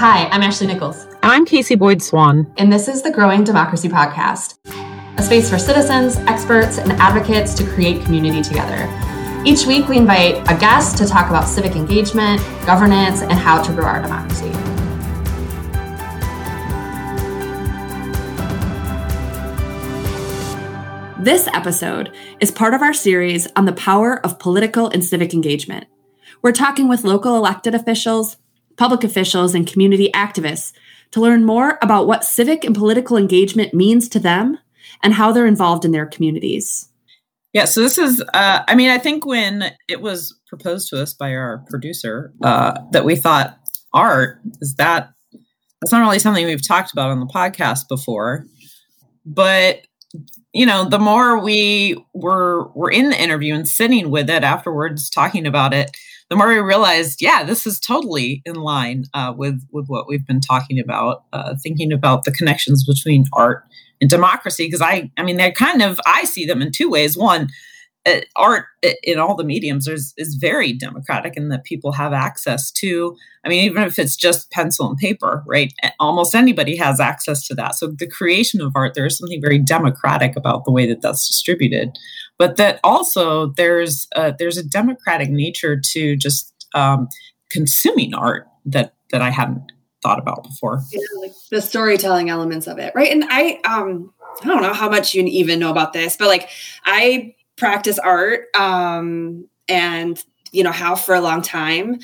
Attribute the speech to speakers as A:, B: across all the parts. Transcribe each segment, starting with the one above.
A: Hi, I'm Ashley Nichols.
B: And I'm Casey Boyd Swan.
A: And this is the Growing Democracy Podcast, a space for citizens, experts, and advocates to create community together. Each week, we invite a guest to talk about civic engagement, governance, and how to grow our democracy. This episode is part of our series on the power of political and civic engagement. We're talking with local elected officials, public officials, and community activists to learn more about what civic and political engagement means to them and how they're involved in their communities.
C: Yeah, so this is, uh, I mean, I think when it was proposed to us by our producer, uh, that we thought art is that, that's not really something we've talked about on the podcast before. But you know, the more we were were in the interview and sitting with it afterwards, talking about it, the more we realized, yeah, this is totally in line uh, with with what we've been talking about, uh, thinking about the connections between art and democracy. Because I, I mean, they're kind of I see them in two ways. One, art in all the mediums is, is very democratic in that people have access to i mean even if it's just pencil and paper right almost anybody has access to that. So the creation of art there is something very democratic about the way that that's distributed. But that also there's a, there's a democratic nature to just um, consuming art that that i hadn't thought about before.
D: Yeah like the storytelling elements of it right? And i um i don't know how much you even know about this but like i practice art um, and you know have for a long time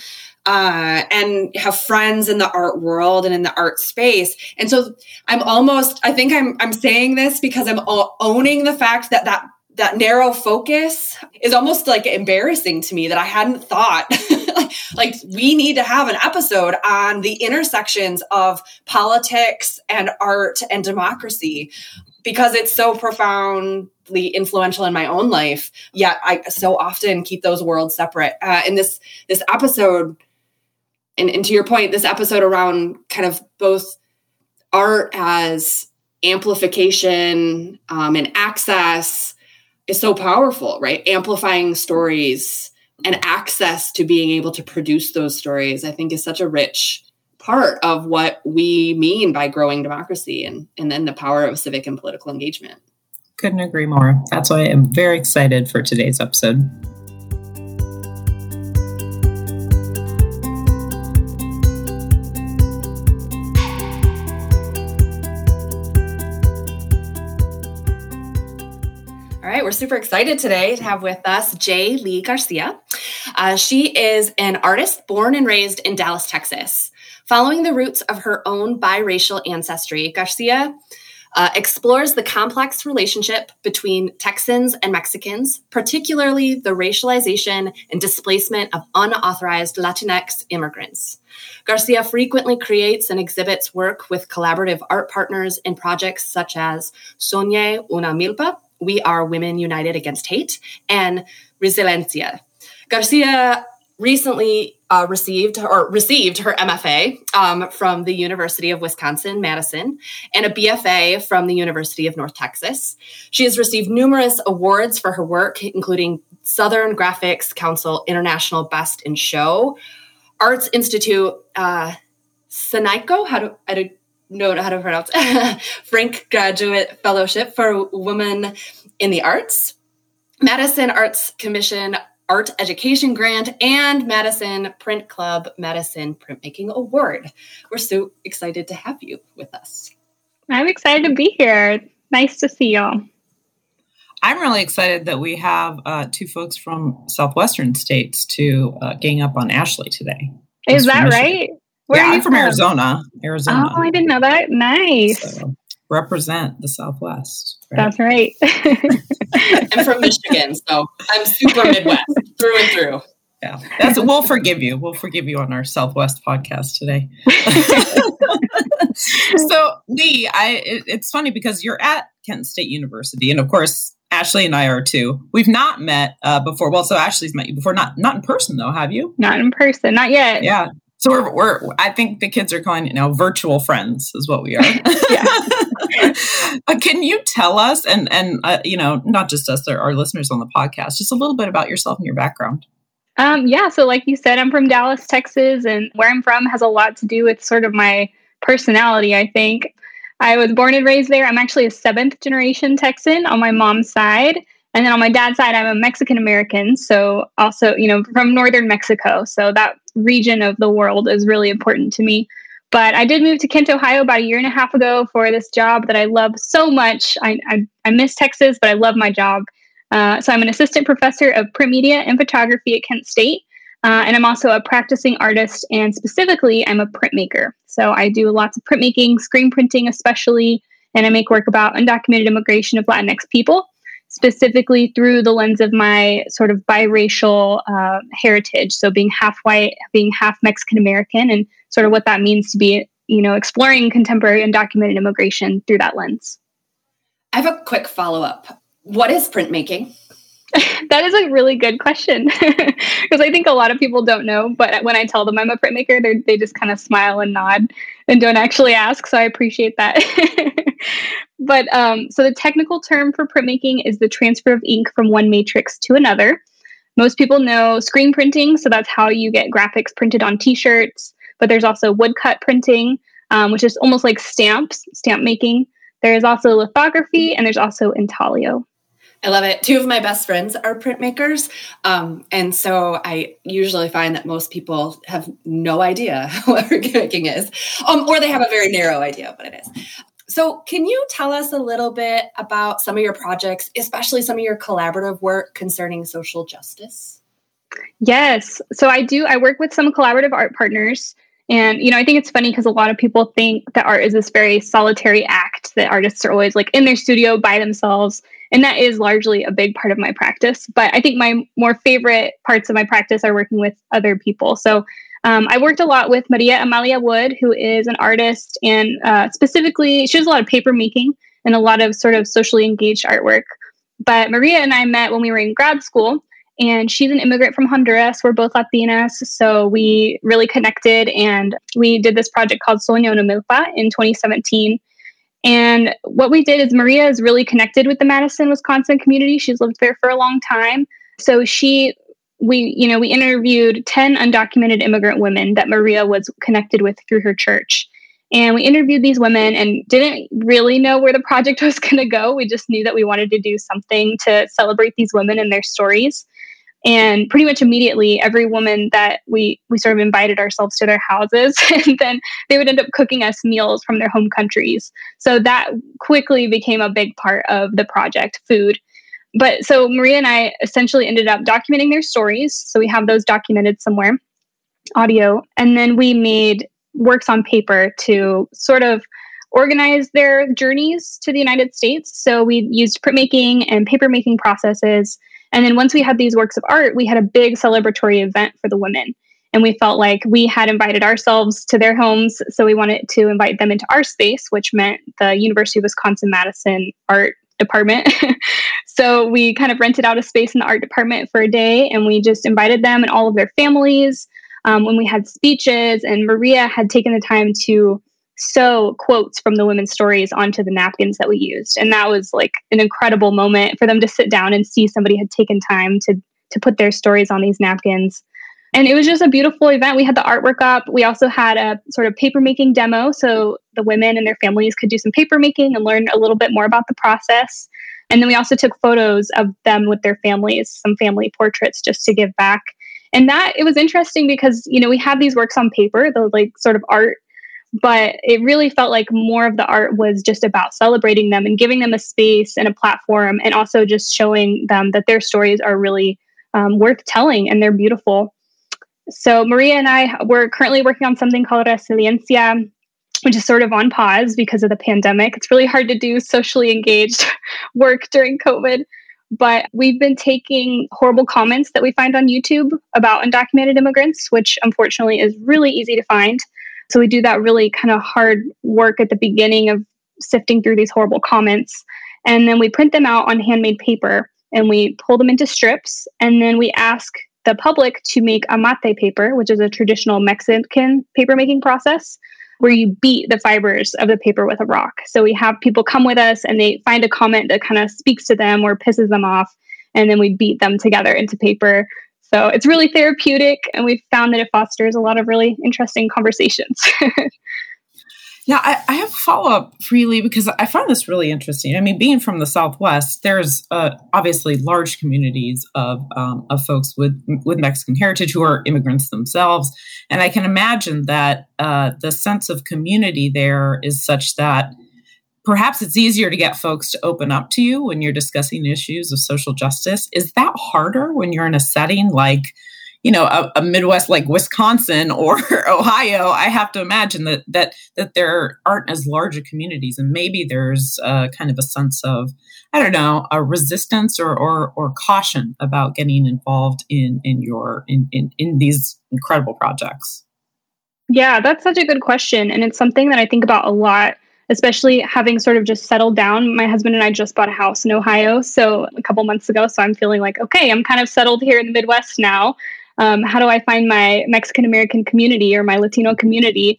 D: uh, and have friends in the art world and in the art space. And so i'm almost i think i'm i'm saying this because i'm owning the fact that that that narrow focus is almost like embarrassing to me that i hadn't thought. Like we need to have an episode on the intersections of politics and art and democracy because it's so profoundly influential in my own life yet i so often keep those worlds separate. Uh, in this this episode and, and to your point this episode around kind of both art as amplification um, and access is so powerful right? Amplifying stories and access to being able to produce those stories i think is such a rich part of what we mean by growing democracy and, and then the power of civic and political engagement.
C: Couldn't agree more. That's why I'm very excited for today's episode.
A: All right, we're super excited today to have with us J. Leigh Garcia. Uh, she is an artist born and raised in Dallas, Texas. Following the roots of her own biracial ancestry, Garcia uh, explores the complex relationship between Texans and Mexicans, particularly the racialization and displacement of unauthorized Latinx immigrants. Garcia frequently creates and exhibits work with collaborative art partners in projects such as Soñé una Milpa, We Are Women United Against Hate, and Resiliencia. Garcia recently uh, received or received her MFA um, from the University of Wisconsin Madison and a BFA from the University of North Texas. She has received numerous awards for her work, including Southern Graphics Council International Best in Show, Arts Institute, uh, Sinaiko, how do I don't know how to pronounce Frank Graduate Fellowship for Women in the Arts, Madison Arts Commission Art Education Grant and Madison Print Club Madison Printmaking Award. We're so excited to have you with us.
E: I'm excited to be here. Nice to see y'all.
C: I'm really excited that we have uh, two folks from southwestern states to uh, gang up on Ashley today.
E: Is that right?
C: Where yeah, I'm from, from Arizona. Arizona.
E: Oh, I didn't know that. Nice. So,
C: represent the Southwest.
E: Right? That's right.
A: I'm from Michigan, so I'm super Midwest through and through.
C: Yeah, that's we'll forgive you. We'll forgive you on our Southwest podcast today. so, Leigh, I it, it's funny because you're at Kent State University, and of course, Ashley and I are too. We've not met uh, before. Well, so Ashley's met you before, not not in person though, have you?
E: Not in person, not yet.
C: Yeah. So we're, we're I think the kids are calling it now virtual friends is what we are. uh, can you tell us and and uh, you know not just us our, our listeners on the podcast just a little bit about yourself and your background?
E: Um, yeah, so like you said, I'm from Dallas, Texas, and where I'm from has a lot to do with sort of my personality, I think. I was born and raised there. I'm actually a seventh generation Texan on my mom's side. And then on my dad's side, I'm a Mexican American. So also, you know, from northern Mexico. So that region of the world is really important to me. But I did move to Kent, Ohio about a year and a half ago for this job that I love so much. I, I, I miss Texas, but I love my job. Uh, so I'm an assistant professor of print media and photography at Kent State. Uh, and I'm also a practicing artist, and specifically, I'm a printmaker. So I do lots of printmaking, screen printing, especially, and I make work about undocumented immigration of Latinx people, specifically through the lens of my sort of biracial uh, heritage. So being half white, being half Mexican American, and sort of what that means to be, you know, exploring contemporary undocumented immigration through that lens.
A: I have a quick follow up. What is printmaking?
E: that is a really good question because I think a lot of people don't know. But when I tell them I'm a printmaker, they just kind of smile and nod and don't actually ask. So I appreciate that. but um, so the technical term for printmaking is the transfer of ink from one matrix to another. Most people know screen printing, so that's how you get graphics printed on T-shirts. But there's also woodcut printing, um, which is almost like stamps, stamp making. There is also lithography, and there's also intaglio.
A: I love it. Two of my best friends are printmakers. Um, and so I usually find that most people have no idea what printmaking is, um, or they have a very narrow idea of what it is. So, can you tell us a little bit about some of your projects, especially some of your collaborative work concerning social justice?
E: Yes. So, I do, I work with some collaborative art partners. And, you know, I think it's funny because a lot of people think that art is this very solitary act that artists are always like in their studio by themselves and that is largely a big part of my practice. But i think my more favorite parts of my practice are working with other people. So um, i worked a lot with maria amalia wood who is an artist and uh, specifically she does a lot of paper making and a lot of sort of socially engaged artwork. But maria and i met when we were in grad school and she's an immigrant from honduras we're both latinas so we really connected and we did this project called Sueño Una Milpa in 2017 and what we did is Maria is really connected with the Madison, Wisconsin community. She's lived there for a long time. So she we you know we interviewed 10 undocumented immigrant women that Maria was connected with through her church. And we interviewed these women and didn't really know where the project was going to go. We just knew that we wanted to do something to celebrate these women and their stories and pretty much immediately every woman that we we sort of invited ourselves to their houses and then they would end up cooking us meals from their home countries. So that quickly became a big part of the project food. But so maria and i essentially ended up documenting their stories. So we have those documented somewhere audio. And then we made works on paper to sort of organize their journeys to the united states. So we used printmaking and papermaking processes and then once we had these works of art, we had a big celebratory event for the women. And we felt like we had invited ourselves to their homes. So we wanted to invite them into our space, which meant the University of Wisconsin Madison art department. so we kind of rented out a space in the art department for a day and we just invited them and all of their families. Um, when we had speeches, and Maria had taken the time to sew quotes from the women's stories onto the napkins that we used. And that was like an incredible moment for them to sit down and see somebody had taken time to to put their stories on these napkins. And it was just a beautiful event. We had the artwork up. We also had a sort of paper making demo so the women and their families could do some paper making and learn a little bit more about the process. And then we also took photos of them with their families, some family portraits just to give back. And that it was interesting because, you know, we had these works on paper, the like sort of art but it really felt like more of the art was just about celebrating them and giving them a space and a platform and also just showing them that their stories are really um, worth telling and they're beautiful. So maria and i we're currently working on something called resiliencia which is sort of on pause because of the pandemic. It's really hard to do socially engaged work during covid but we've been taking horrible comments that we find on youtube about undocumented immigrants which unfortunately is really easy to find so we do that really kind of hard work at the beginning of sifting through these horrible comments. And then we print them out on handmade paper and we pull them into strips. And then we ask the public to make amate paper, which is a traditional Mexican paper making process where you beat the fibers of the paper with a rock. So we have people come with us and they find a comment that kind of speaks to them or pisses them off. And then we beat them together into paper So it's really therapeutic, and we've found that it fosters a lot of really interesting conversations.
C: Yeah, I, I have follow up freely because I find this really interesting. I mean, being from the Southwest, there's uh, obviously large communities of um, of folks with with Mexican heritage who are immigrants themselves, and I can imagine that uh, the sense of community there is such that perhaps it's easier to get folks to open up to you when you're discussing issues of social justice. Is that harder when you're in a setting like? you know a, a, midwest like wisconsin or ohio i have to imagine that that that there aren't as large a communities and maybe there's uh, kind of a sense of i don't know a resistance or or, or caution about getting involved in in your in, in in these incredible projects
E: yeah that's such a good question and it's something that i think about a lot especially having sort of just settled down my husband and i just bought a house in ohio so a couple months ago so i'm feeling like okay i'm kind of settled here in the midwest now um, how do I find my Mexican American community or my Latino community?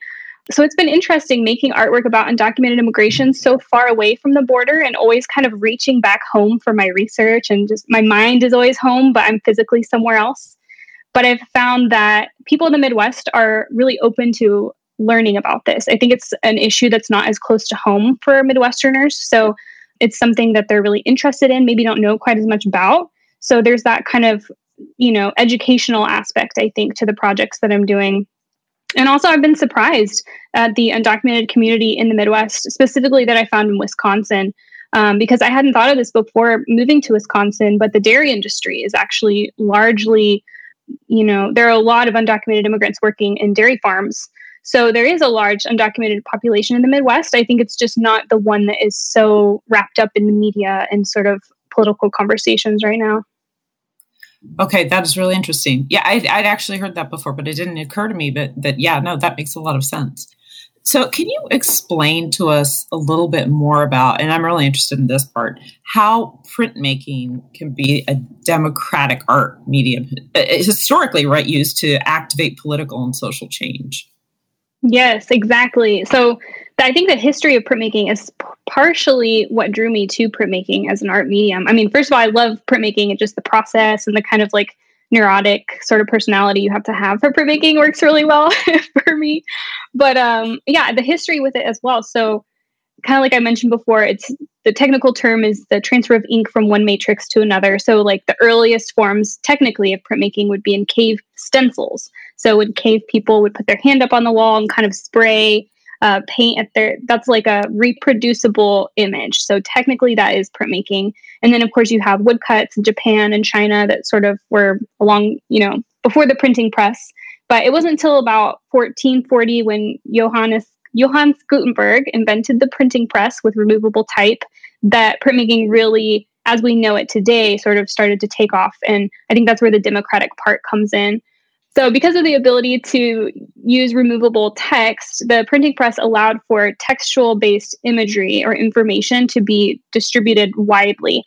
E: So it's been interesting making artwork about undocumented immigration so far away from the border and always kind of reaching back home for my research. And just my mind is always home, but I'm physically somewhere else. But I've found that people in the Midwest are really open to learning about this. I think it's an issue that's not as close to home for Midwesterners. So it's something that they're really interested in, maybe don't know quite as much about. So there's that kind of you know educational aspect i think to the projects that i'm doing and also i've been surprised at the undocumented community in the midwest specifically that i found in wisconsin um, because i hadn't thought of this before moving to wisconsin but the dairy industry is actually largely you know there are a lot of undocumented immigrants working in dairy farms so there is a large undocumented population in the midwest i think it's just not the one that is so wrapped up in the media and sort of political conversations right now
C: Okay, that is really interesting. Yeah, I'd, I'd, actually heard that before, but it didn't occur to me. But that, yeah, no, that makes a lot of sense. So, can you explain to us a little bit more about, and I'm really interested in this part, how printmaking can be a democratic art medium, uh, historically, right, used to activate political and social change?
E: Yes, exactly. So, I think the history of printmaking is partially what drew me to printmaking as an art medium. I mean, first of all, I love printmaking and just the process and the kind of like neurotic sort of personality you have to have for printmaking works really well for me. But um, yeah, the history with it as well. So, kind of like I mentioned before, it's the technical term is the transfer of ink from one matrix to another. So, like the earliest forms technically of printmaking would be in cave stencils. So, in cave people would put their hand up on the wall and kind of spray uh, paint at their that's like a reproducible image so technically that is printmaking and then of course you have woodcuts in japan and china that sort of were along you know before the printing press but it wasn't until about 1440 when johannes johannes gutenberg invented the printing press with removable type that printmaking really as we know it today sort of started to take off and i think that's where the democratic part comes in so, because of the ability to use removable text, the printing press allowed for textual based imagery or information to be distributed widely.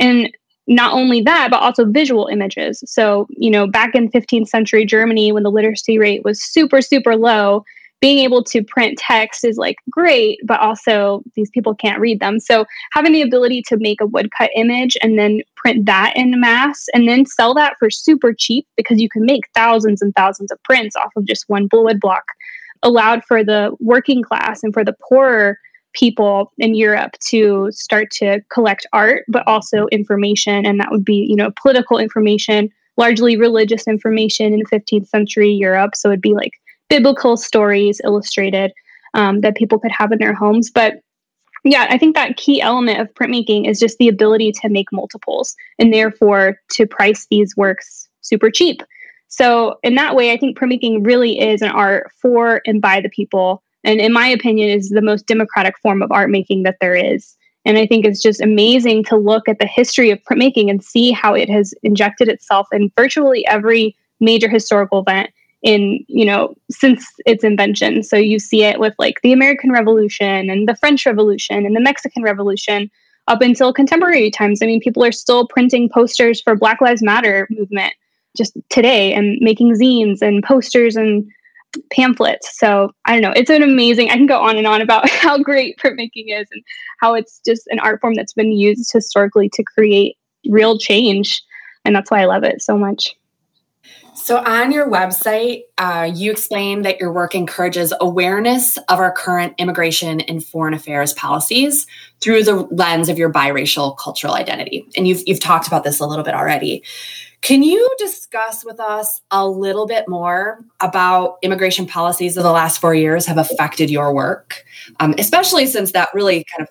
E: And not only that, but also visual images. So, you know, back in 15th century Germany, when the literacy rate was super, super low, being able to print text is like great, but also these people can't read them. So having the ability to make a woodcut image and then print that in mass and then sell that for super cheap because you can make thousands and thousands of prints off of just one wood block allowed for the working class and for the poorer people in Europe to start to collect art, but also information. And that would be, you know, political information, largely religious information in 15th century Europe. So it'd be like biblical stories illustrated um, that people could have in their homes. But yeah, I think that key element of printmaking is just the ability to make multiples and therefore to price these works super cheap. So, in that way, I think printmaking really is an art for and by the people. And in my opinion, is the most democratic form of art making that there is. And I think it's just amazing to look at the history of printmaking and see how it has injected itself in virtually every major historical event in you know since its invention. So you see it with like the american revolution and the french revolution and the mexican revolution up until contemporary times. I mean people are still printing posters for black lives matter movement just today and making zines and posters and pamphlets. So i don't know. It's an amazing i can go on and on about how great printmaking is and how it's just an art form that's been used historically to create real change. And that's why i love it so much
A: So, on your website, uh, you explain that your work encourages awareness of our current immigration and foreign affairs policies through the lens of your biracial cultural identity. And you've, you've talked about this a little bit already. Can you discuss with us a little bit more about immigration policies of the last four years have affected your work, um, especially since that really kind of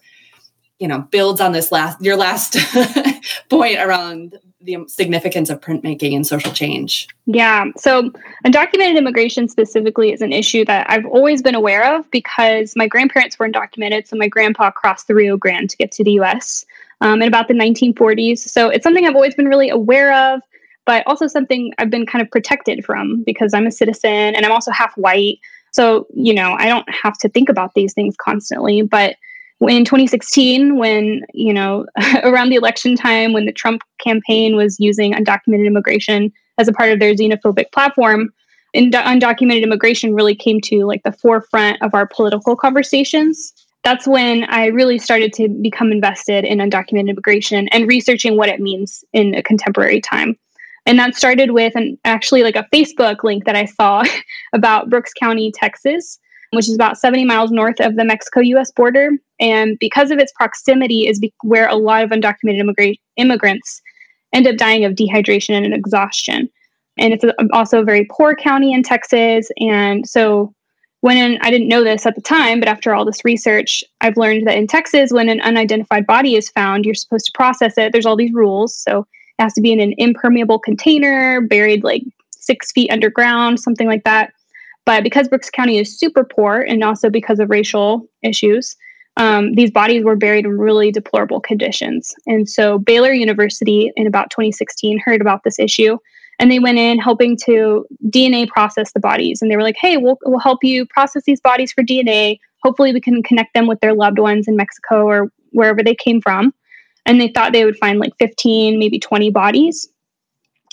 A: you know builds on this last your last point around the significance of printmaking and social change.
E: Yeah so undocumented immigration specifically is an issue that i've always been aware of because my grandparents were undocumented so my grandpa crossed the rio grande to get to the us um, in about the 1940s so it's something i've always been really aware of but also something i've been kind of protected from because i'm a citizen and i'm also half white. So you know i don't have to think about these things constantly but in 2016 when you know around the election time when the trump campaign was using undocumented immigration as a part of their xenophobic platform undocumented immigration really came to like the forefront of our political conversations. That's when i really started to become invested in undocumented immigration and researching what it means in a contemporary time. And that started with an actually like a facebook link that i saw about brooks county texas which is about 70 miles north of the Mexico US border. And because of its proximity, is be- where a lot of undocumented immigra- immigrants end up dying of dehydration and exhaustion. And it's a, also a very poor county in Texas. And so, when I didn't know this at the time, but after all this research, I've learned that in Texas, when an unidentified body is found, you're supposed to process it. There's all these rules. So, it has to be in an impermeable container, buried like six feet underground, something like that. But because Brooks County is super poor and also because of racial issues, um, these bodies were buried in really deplorable conditions. And so Baylor University in about 2016 heard about this issue and they went in helping to DNA process the bodies. And they were like, hey, we'll, we'll help you process these bodies for DNA. Hopefully, we can connect them with their loved ones in Mexico or wherever they came from. And they thought they would find like 15, maybe 20 bodies.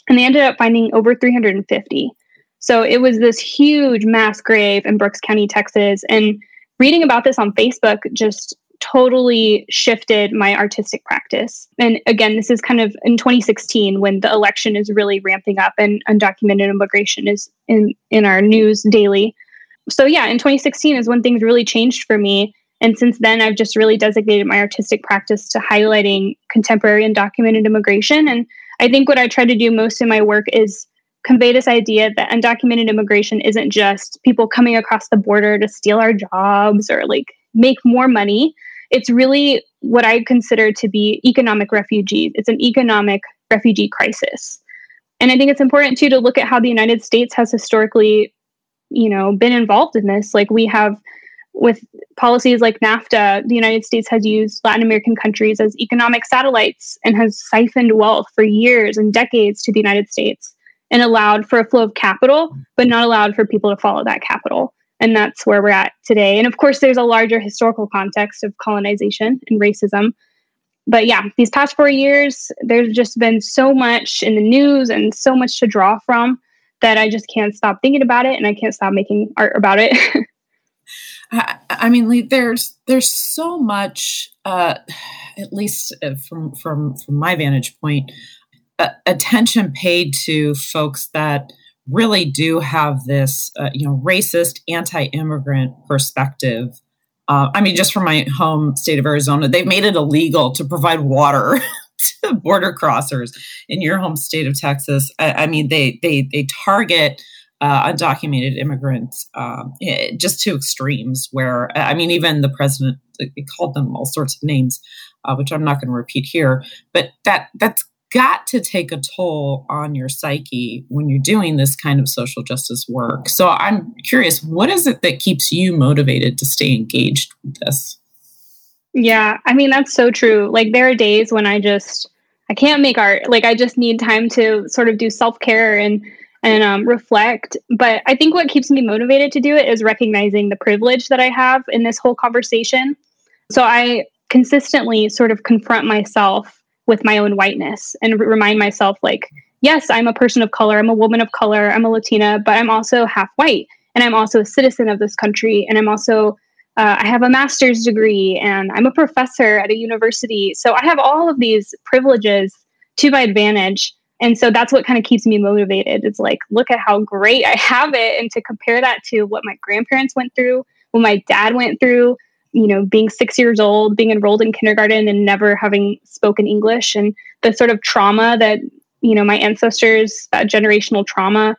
E: And they ended up finding over 350. So it was this huge mass grave in Brooks County, Texas. And reading about this on Facebook just totally shifted my artistic practice. And again, this is kind of in 2016 when the election is really ramping up and undocumented immigration is in, in our news daily. So, yeah, in 2016 is when things really changed for me. And since then, I've just really designated my artistic practice to highlighting contemporary undocumented immigration. And I think what I try to do most in my work is convey this idea that undocumented immigration isn't just people coming across the border to steal our jobs or like make more money. It's really what I consider to be economic refugees. It's an economic refugee crisis. And I think it's important too to look at how the United States has historically, you know, been involved in this. Like we have with policies like NAFTA, the United States has used Latin American countries as economic satellites and has siphoned wealth for years and decades to the United States and allowed for a flow of capital, but not allowed for people to follow that capital. And that's where we're at today. And of course, there's a larger historical context of colonization and racism. But yeah, these past four years, there's just been so much in the news and so much to draw from that I just can't stop thinking about it and I can't stop making art about it.
C: I, I, mean, there's there's so much, uh, at least uh, from from from my vantage point, attention paid to folks that really do have this, uh, you know, racist, anti-immigrant perspective. Uh, I mean, just from my home state of Arizona, they've made it illegal to provide water to border crossers. In your home state of Texas, I, I mean, they they they target uh, undocumented immigrants um, eh, just to extremes. Where I mean, even the president called them all sorts of names, uh, which I'm not going to repeat here. But that that's got to take a toll on your psyche when you're doing this kind of social justice work. So I'm curious, what is it that keeps you motivated to stay engaged with this?
E: Yeah, I mean, that's so true. Like, there are days when I just, I can't make art. Like, I just need time to sort of do self care and, and um, reflect. But I think what keeps me motivated to do it is recognizing the privilege that I have in this whole conversation. So I consistently sort of confront myself with my own whiteness and remind myself like yes i'm a person of color i'm a woman of color i'm a latina but i'm also half white and i'm also a citizen of this country and i'm also uh, i have a master's degree and i'm a professor at a university so i have all of these privileges to my advantage And so that's what kind of keeps me motivated. It's like, look at how great I have it. And to compare that to what my grandparents went through, what my dad went through, you know, being six years old, being enrolled in kindergarten and never having spoken English, and the sort of trauma that, you know, my ancestors, that generational trauma.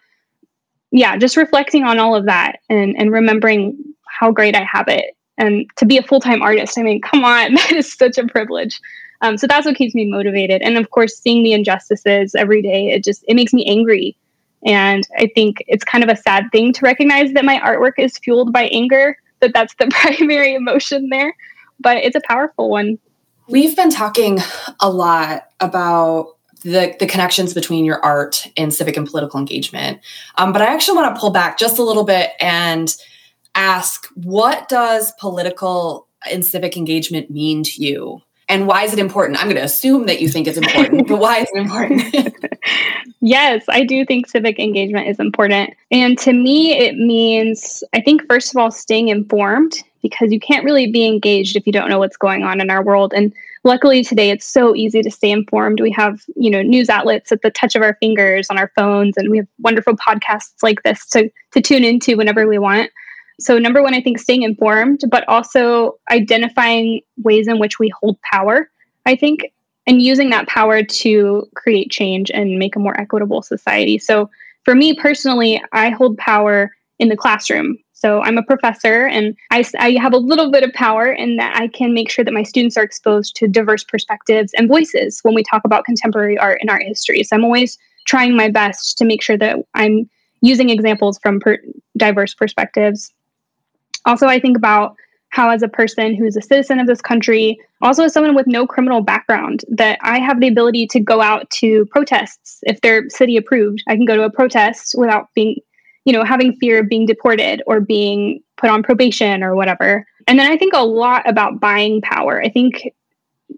E: Yeah, just reflecting on all of that and, and remembering how great I have it. And to be a full time artist, I mean, come on, that is such a privilege. Um, so that's what keeps me motivated. And of course, seeing the injustices every day, it just it makes me angry. And I think it's kind of a sad thing to recognize that my artwork is fueled by anger, that that's the primary emotion there, but it's a powerful one.
A: We've been talking a lot about the, the connections between your art and civic and political engagement. Um, but I actually want to pull back just a little bit and ask what does political and civic engagement mean to you? And why is it important? I'm going to assume that you think it's important, but why is it important?
E: yes, I do think civic engagement is important. And to me, it means, I think, first of all, staying informed because you can't really be engaged if you don't know what's going on in our world. And luckily today it's so easy to stay informed we have you know news outlets at the touch of our fingers on our phones and we have wonderful podcasts like this to to tune into whenever we want so, number one, I think staying informed, but also identifying ways in which we hold power, I think, and using that power to create change and make a more equitable society. So, for me personally, I hold power in the classroom. So, I'm a professor and I, I have a little bit of power in that I can make sure that my students are exposed to diverse perspectives and voices when we talk about contemporary art and art history. So, I'm always trying my best to make sure that I'm using examples from per- diverse perspectives also, I think about how, as a person who's a citizen of this country, also as someone with no criminal background, that I have the ability to go out to protests if they're city approved. I can go to a protest without being, you know, having fear of being deported or being put on probation or whatever. And then I think a lot about buying power. I think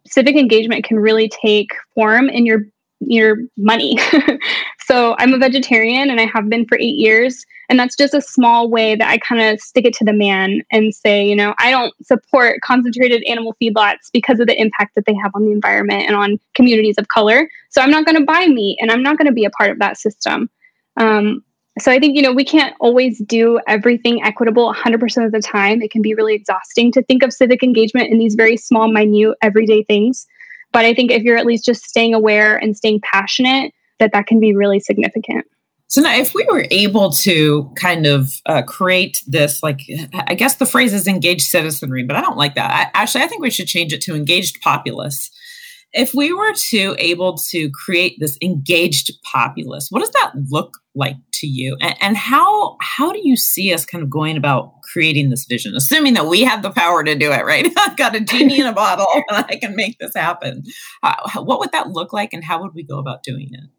E: civic engagement can really take form in your your money. so I'm a vegetarian and I have been for eight years. And that's just a small way that I kind of stick it to the man and say, you know, I don't support concentrated animal feedlots because of the impact that they have on the environment and on communities of color. So I'm not going to buy meat and I'm not going to be a part of that system. Um, so I think, you know, we can't always do everything equitable 100% of the time. It can be really exhausting to think of civic engagement in these very small, minute, everyday things. But I think if you're at least just staying aware and staying passionate, that that can be really significant.
C: So now, if we were able to kind of uh, create this, like, I guess the phrase is engaged citizenry, but I don't like that. I, actually, I think we should change it to engaged populace. If we were to able to create this engaged populace, what does that look like to you? And, and how how do you see us kind of going about creating this vision? Assuming that we have the power to do it, right? I've got a genie in a bottle, and I can make this happen. Uh, what would that look like, and how would we go about doing it?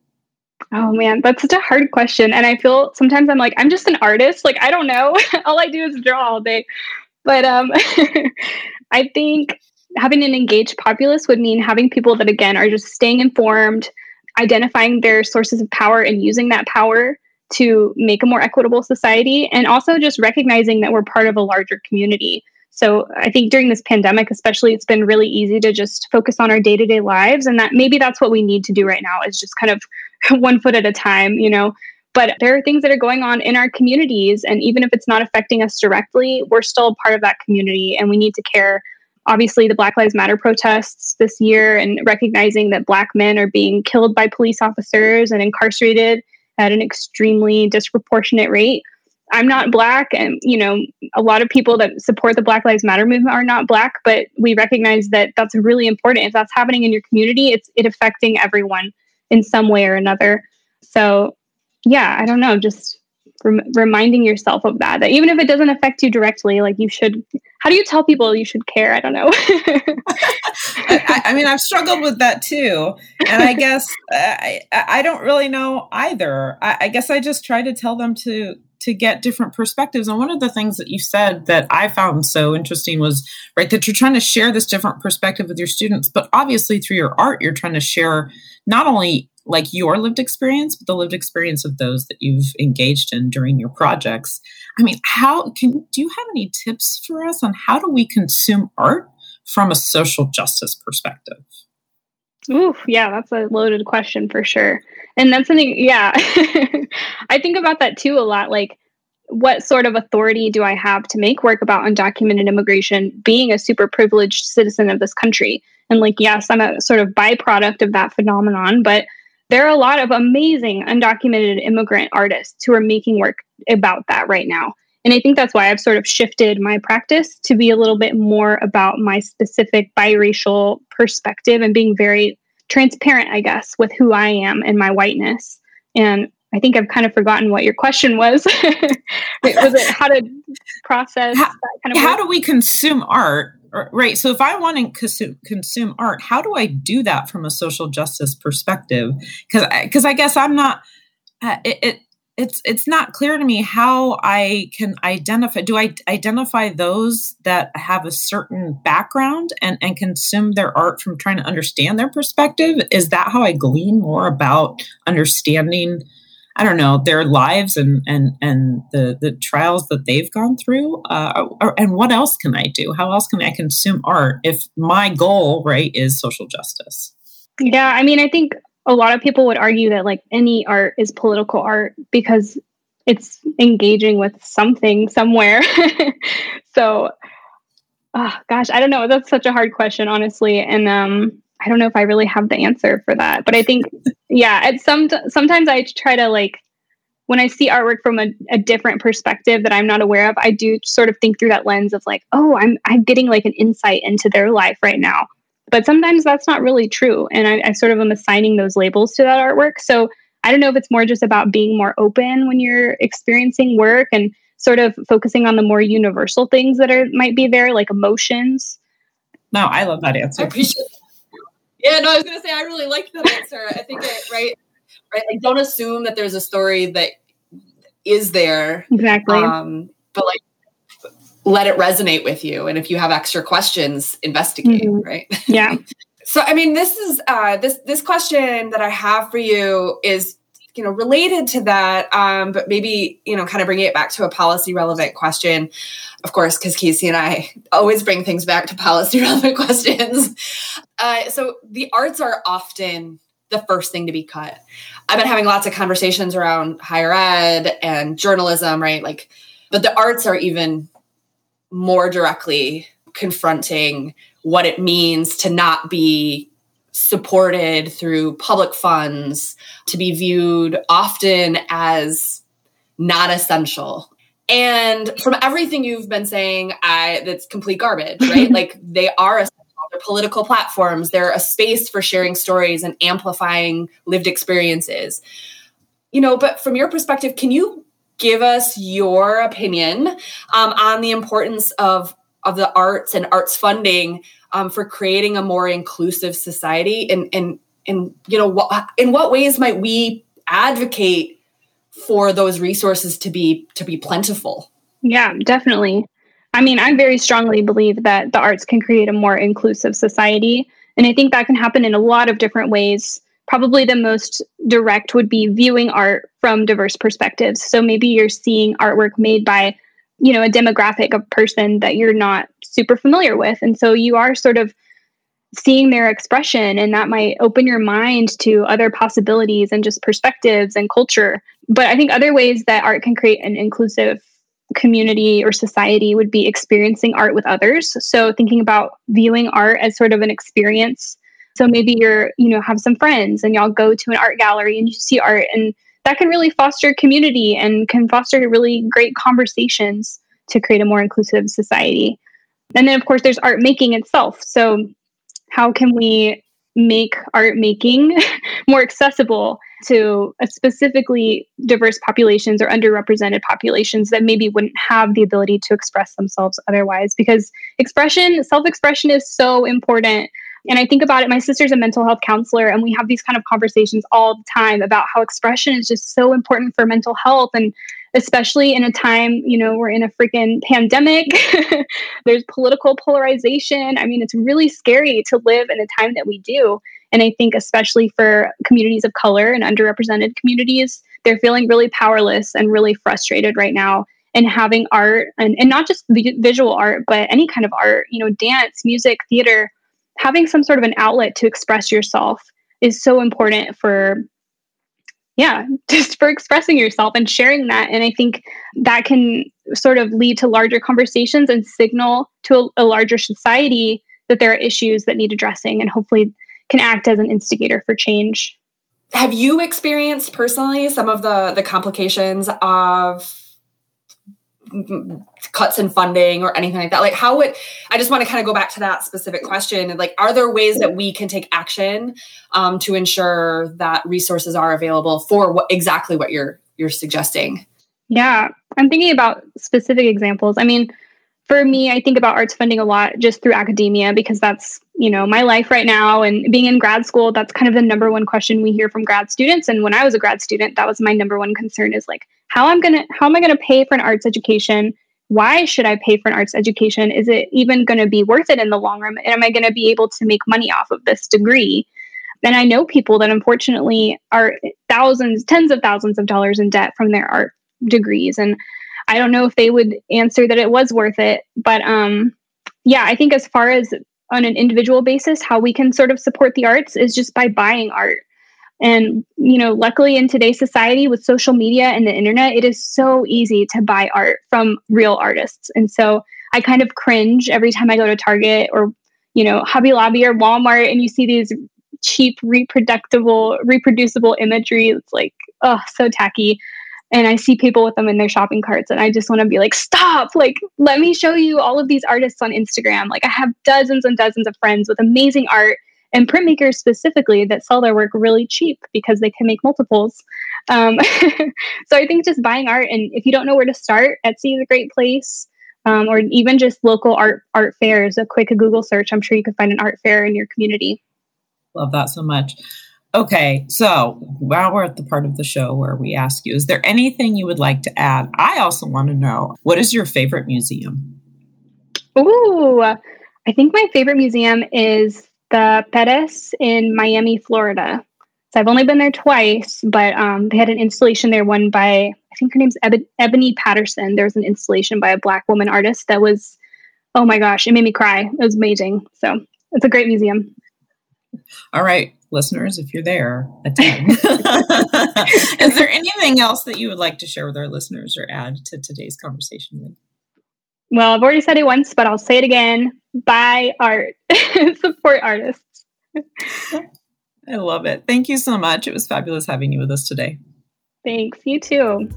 E: Oh man, that's such a hard question. And I feel sometimes I'm like, I'm just an artist. Like, I don't know. all I do is draw all day. But um, I think having an engaged populace would mean having people that, again, are just staying informed, identifying their sources of power and using that power to make a more equitable society, and also just recognizing that we're part of a larger community. So I think during this pandemic, especially, it's been really easy to just focus on our day to day lives. And that maybe that's what we need to do right now is just kind of one foot at a time, you know. But there are things that are going on in our communities. And even if it's not affecting us directly, we're still part of that community and we need to care. Obviously, the Black Lives Matter protests this year and recognizing that Black men are being killed by police officers and incarcerated at an extremely disproportionate rate I'm not black, and you know, a lot of people that support the Black Lives Matter movement are not black, but we recognize that that's really important. If that's happening in your community, it's it affecting everyone in some way or another. So, yeah, I don't know, just rem- reminding yourself of that. That even if it doesn't affect you directly, like you should. How do you tell people you should care? I don't know.
C: I, I, mean, I've struggled with that too, and I guess I I don't really know either. I, I guess I just try to tell them to to get different perspectives. And one of the things that you said that I found so interesting was right that you're trying to share this different perspective with your students, but obviously through your art, you're trying to share not only like your lived experience, but the lived experience of those that you've engaged in during your projects. I mean, how can do you have any tips for us on how do we consume art from a social justice perspective?
E: Ooh, yeah, that's a loaded question for sure. And that's something yeah. I think about that too a lot like what sort of authority do i have to make work about undocumented immigration being a super privileged citizen of this country? And like yes i'm a sort of byproduct of that phenomenon but there are a lot of amazing undocumented immigrant artists who are making work about that right now. And I think that's why I've sort of shifted my practice to be a little bit more about my specific biracial perspective and being very transparent, I guess, with who I am and my whiteness. And I think I've kind of forgotten what your question was. was it how to process
C: how,
E: kind
C: of How do we consume art? Right. So if I want to consume, consume art, how do I do that from a social justice perspective? Because because I guess I'm not. Uh, it, it it's it's not clear to me how I can identify. Do I identify those that have a certain background and and consume their art from trying to understand their perspective? Is that how I glean more about understanding? I don't know their lives and and and the the trials that they've gone through. Uh, or, and what else can I do? How else can I consume art if my goal right is social justice?
E: Yeah, I mean, I think a lot of people would argue that like any art is political art because it's engaging with something somewhere. so, oh, gosh, I don't know. That's such a hard question, honestly. And um, I don't know if I really have the answer for that. But I think, yeah, at some sometimes I try to like when I see artwork from a, a, different perspective that I'm not aware of, I do sort of think through that lens of like, oh, I'm I'm getting like an insight into their life right now. But sometimes that's not really true. And I, I sort of am assigning those labels to that artwork. So I don't know if it's more just about being more open when you're experiencing work and sort of focusing on the more universal things that are might be there, like emotions.
C: No, I love that answer.
A: I appreciate Yeah, no, I was gonna say I really like that answer. I think it right, right. Like don't assume that there's a story that is there.
E: Exactly.
A: Um, but like let it resonate with you. And if you have extra questions investigate mm-hmm. right?
E: Yeah.
A: So i mean this is uh this this question that i have for you is you know related to that um but maybe you know kind of bringing it back to a policy relevant question. Of course because casey and i always bring things back to policy relevant questions. Uh so the arts are often the first thing to be cut. I've been having lots of conversations around higher ed and journalism right? Like but the arts are even more directly confronting what it means to not be supported through public funds, to be viewed often as not essential. And from everything you've been saying, I that's complete garbage, right? like they are essential. They're political platforms. They're a space for sharing stories and amplifying lived experiences. You know, but from your perspective, can you give us your opinion um, on the importance of of the arts and arts funding um, for creating a more inclusive society and and and you know what in what ways might we advocate for those resources to be to be plentiful?
E: Yeah definitely. I mean i very strongly believe that the arts can create a more inclusive society and i think that can happen in a lot of different ways probably the most direct would be viewing art from diverse perspectives. So maybe you're seeing artwork made by, you know, a demographic of person that you're not super familiar with. And so you are sort of seeing their expression and that might open your mind to other possibilities and just perspectives and culture. But I think other ways that art can create an inclusive community or society would be experiencing art with others. So thinking about viewing art as sort of an experience so maybe you're, you know, have some friends and y'all go to an art gallery and you see art and that can really foster community and can foster really great conversations to create a more inclusive society. And then of course there's art making itself. So how can we make art making more accessible to uh, specifically diverse populations or underrepresented populations that maybe wouldn't have the ability to express themselves otherwise because expression self-expression is so important and I think about it, my sister's a mental health counselor, and we have these kind of conversations all the time about how expression is just so important for mental health. And especially in a time, you know, we're in a freaking pandemic, there's political polarization. I mean, it's really scary to live in a time that we do. And I think, especially for communities of color and underrepresented communities, they're feeling really powerless and really frustrated right now and having art and, and not just visual art but any kind of art you know dance music theater having some sort of an outlet to express yourself is so important for yeah, just for expressing yourself and sharing that. And I think that can sort of lead to larger conversations and signal to a, a larger society that there are issues that need addressing and hopefully can act as an instigator for change.
A: Have you experienced personally some of the the complications of cuts in funding or anything like that. Like how would i just want to kind of go back to that specific question and like are there ways that we can take action um, to ensure that resources are available for what exactly what you're you're suggesting?
E: Yeah i'm thinking about specific examples. I mean for me i think about arts funding a lot just through academia because that's you know my life right now and being in grad school that's kind of the number one question we hear from grad students and when i was a grad student that was my number one concern is like how i'm to how am i to pay for an arts education? Why should i pay for an arts education? Is it even to be worth it in the long run? And am i to be able to make money off of this degree? And i know people that unfortunately are thousands tens of thousands of dollars in debt from their art degrees. And i don't know if they would answer that it was worth it but um yeah i think as far as on an individual basis how we can sort of support the arts is just by buying art and you know luckily in today's society with social media and the internet it is so easy to buy art from real artists. And so i kind of cringe every time i go to target or you know hobby lobby or walmart and you see these cheap reproducible reproducible imagery. It's like oh so tacky. And I see people with them in their shopping carts and I just want to be like stop! Like let me show you all of these artists on Instagram. Like I have dozens and dozens of friends with amazing art and printmakers specifically that sell their work really cheap because they can make multiples. Um, so I think just buying art and if you don't know where to start Etsy is a great place. Um, or even just local art art fairs a quick Google search. I'm sure you could find an art fair in your community.
C: Love that so much. Okay, so now we're at the part of the show where we ask you, is there anything you would like to add? I also want to know, what is your favorite museum?
E: Ooh, I think my favorite museum is the Perez in Miami, Florida. So I've only been there twice, but um, they had an installation there, one by, I think her name's Ebony Patterson. There was an installation by a Black woman artist that was, oh my gosh, it made me cry. It was amazing. So it's a great museum.
C: All right, listeners, if you're there, attend. Is there anything else that you would like to share with our listeners or add to today's conversation?
E: Well, I've already said it once, but I'll say it again. Buy art, support artists.
C: I love it. Thank you so much. It was fabulous having you with us today.
E: Thanks. You too.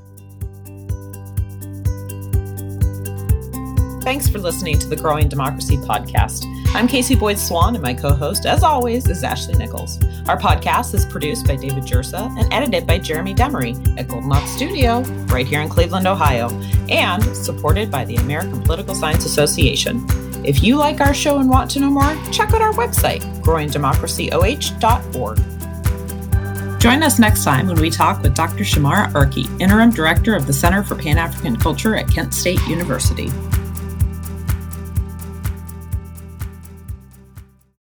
C: Thanks for listening to the Growing Democracy podcast. I'm Casey Boyd Swan, and my co host, as always, is Ashley Nichols. Our podcast is produced by David Jersa and edited by Jeremy Demery at Golden Ox Studio, right here in Cleveland, Ohio, and supported by the American Political Science Association. If you like our show and want to know more, check out our website, growingdemocracyoh.org. Join us next time when we talk with Dr. Shamara Arki, Interim Director of the Center for Pan African Culture at Kent State University.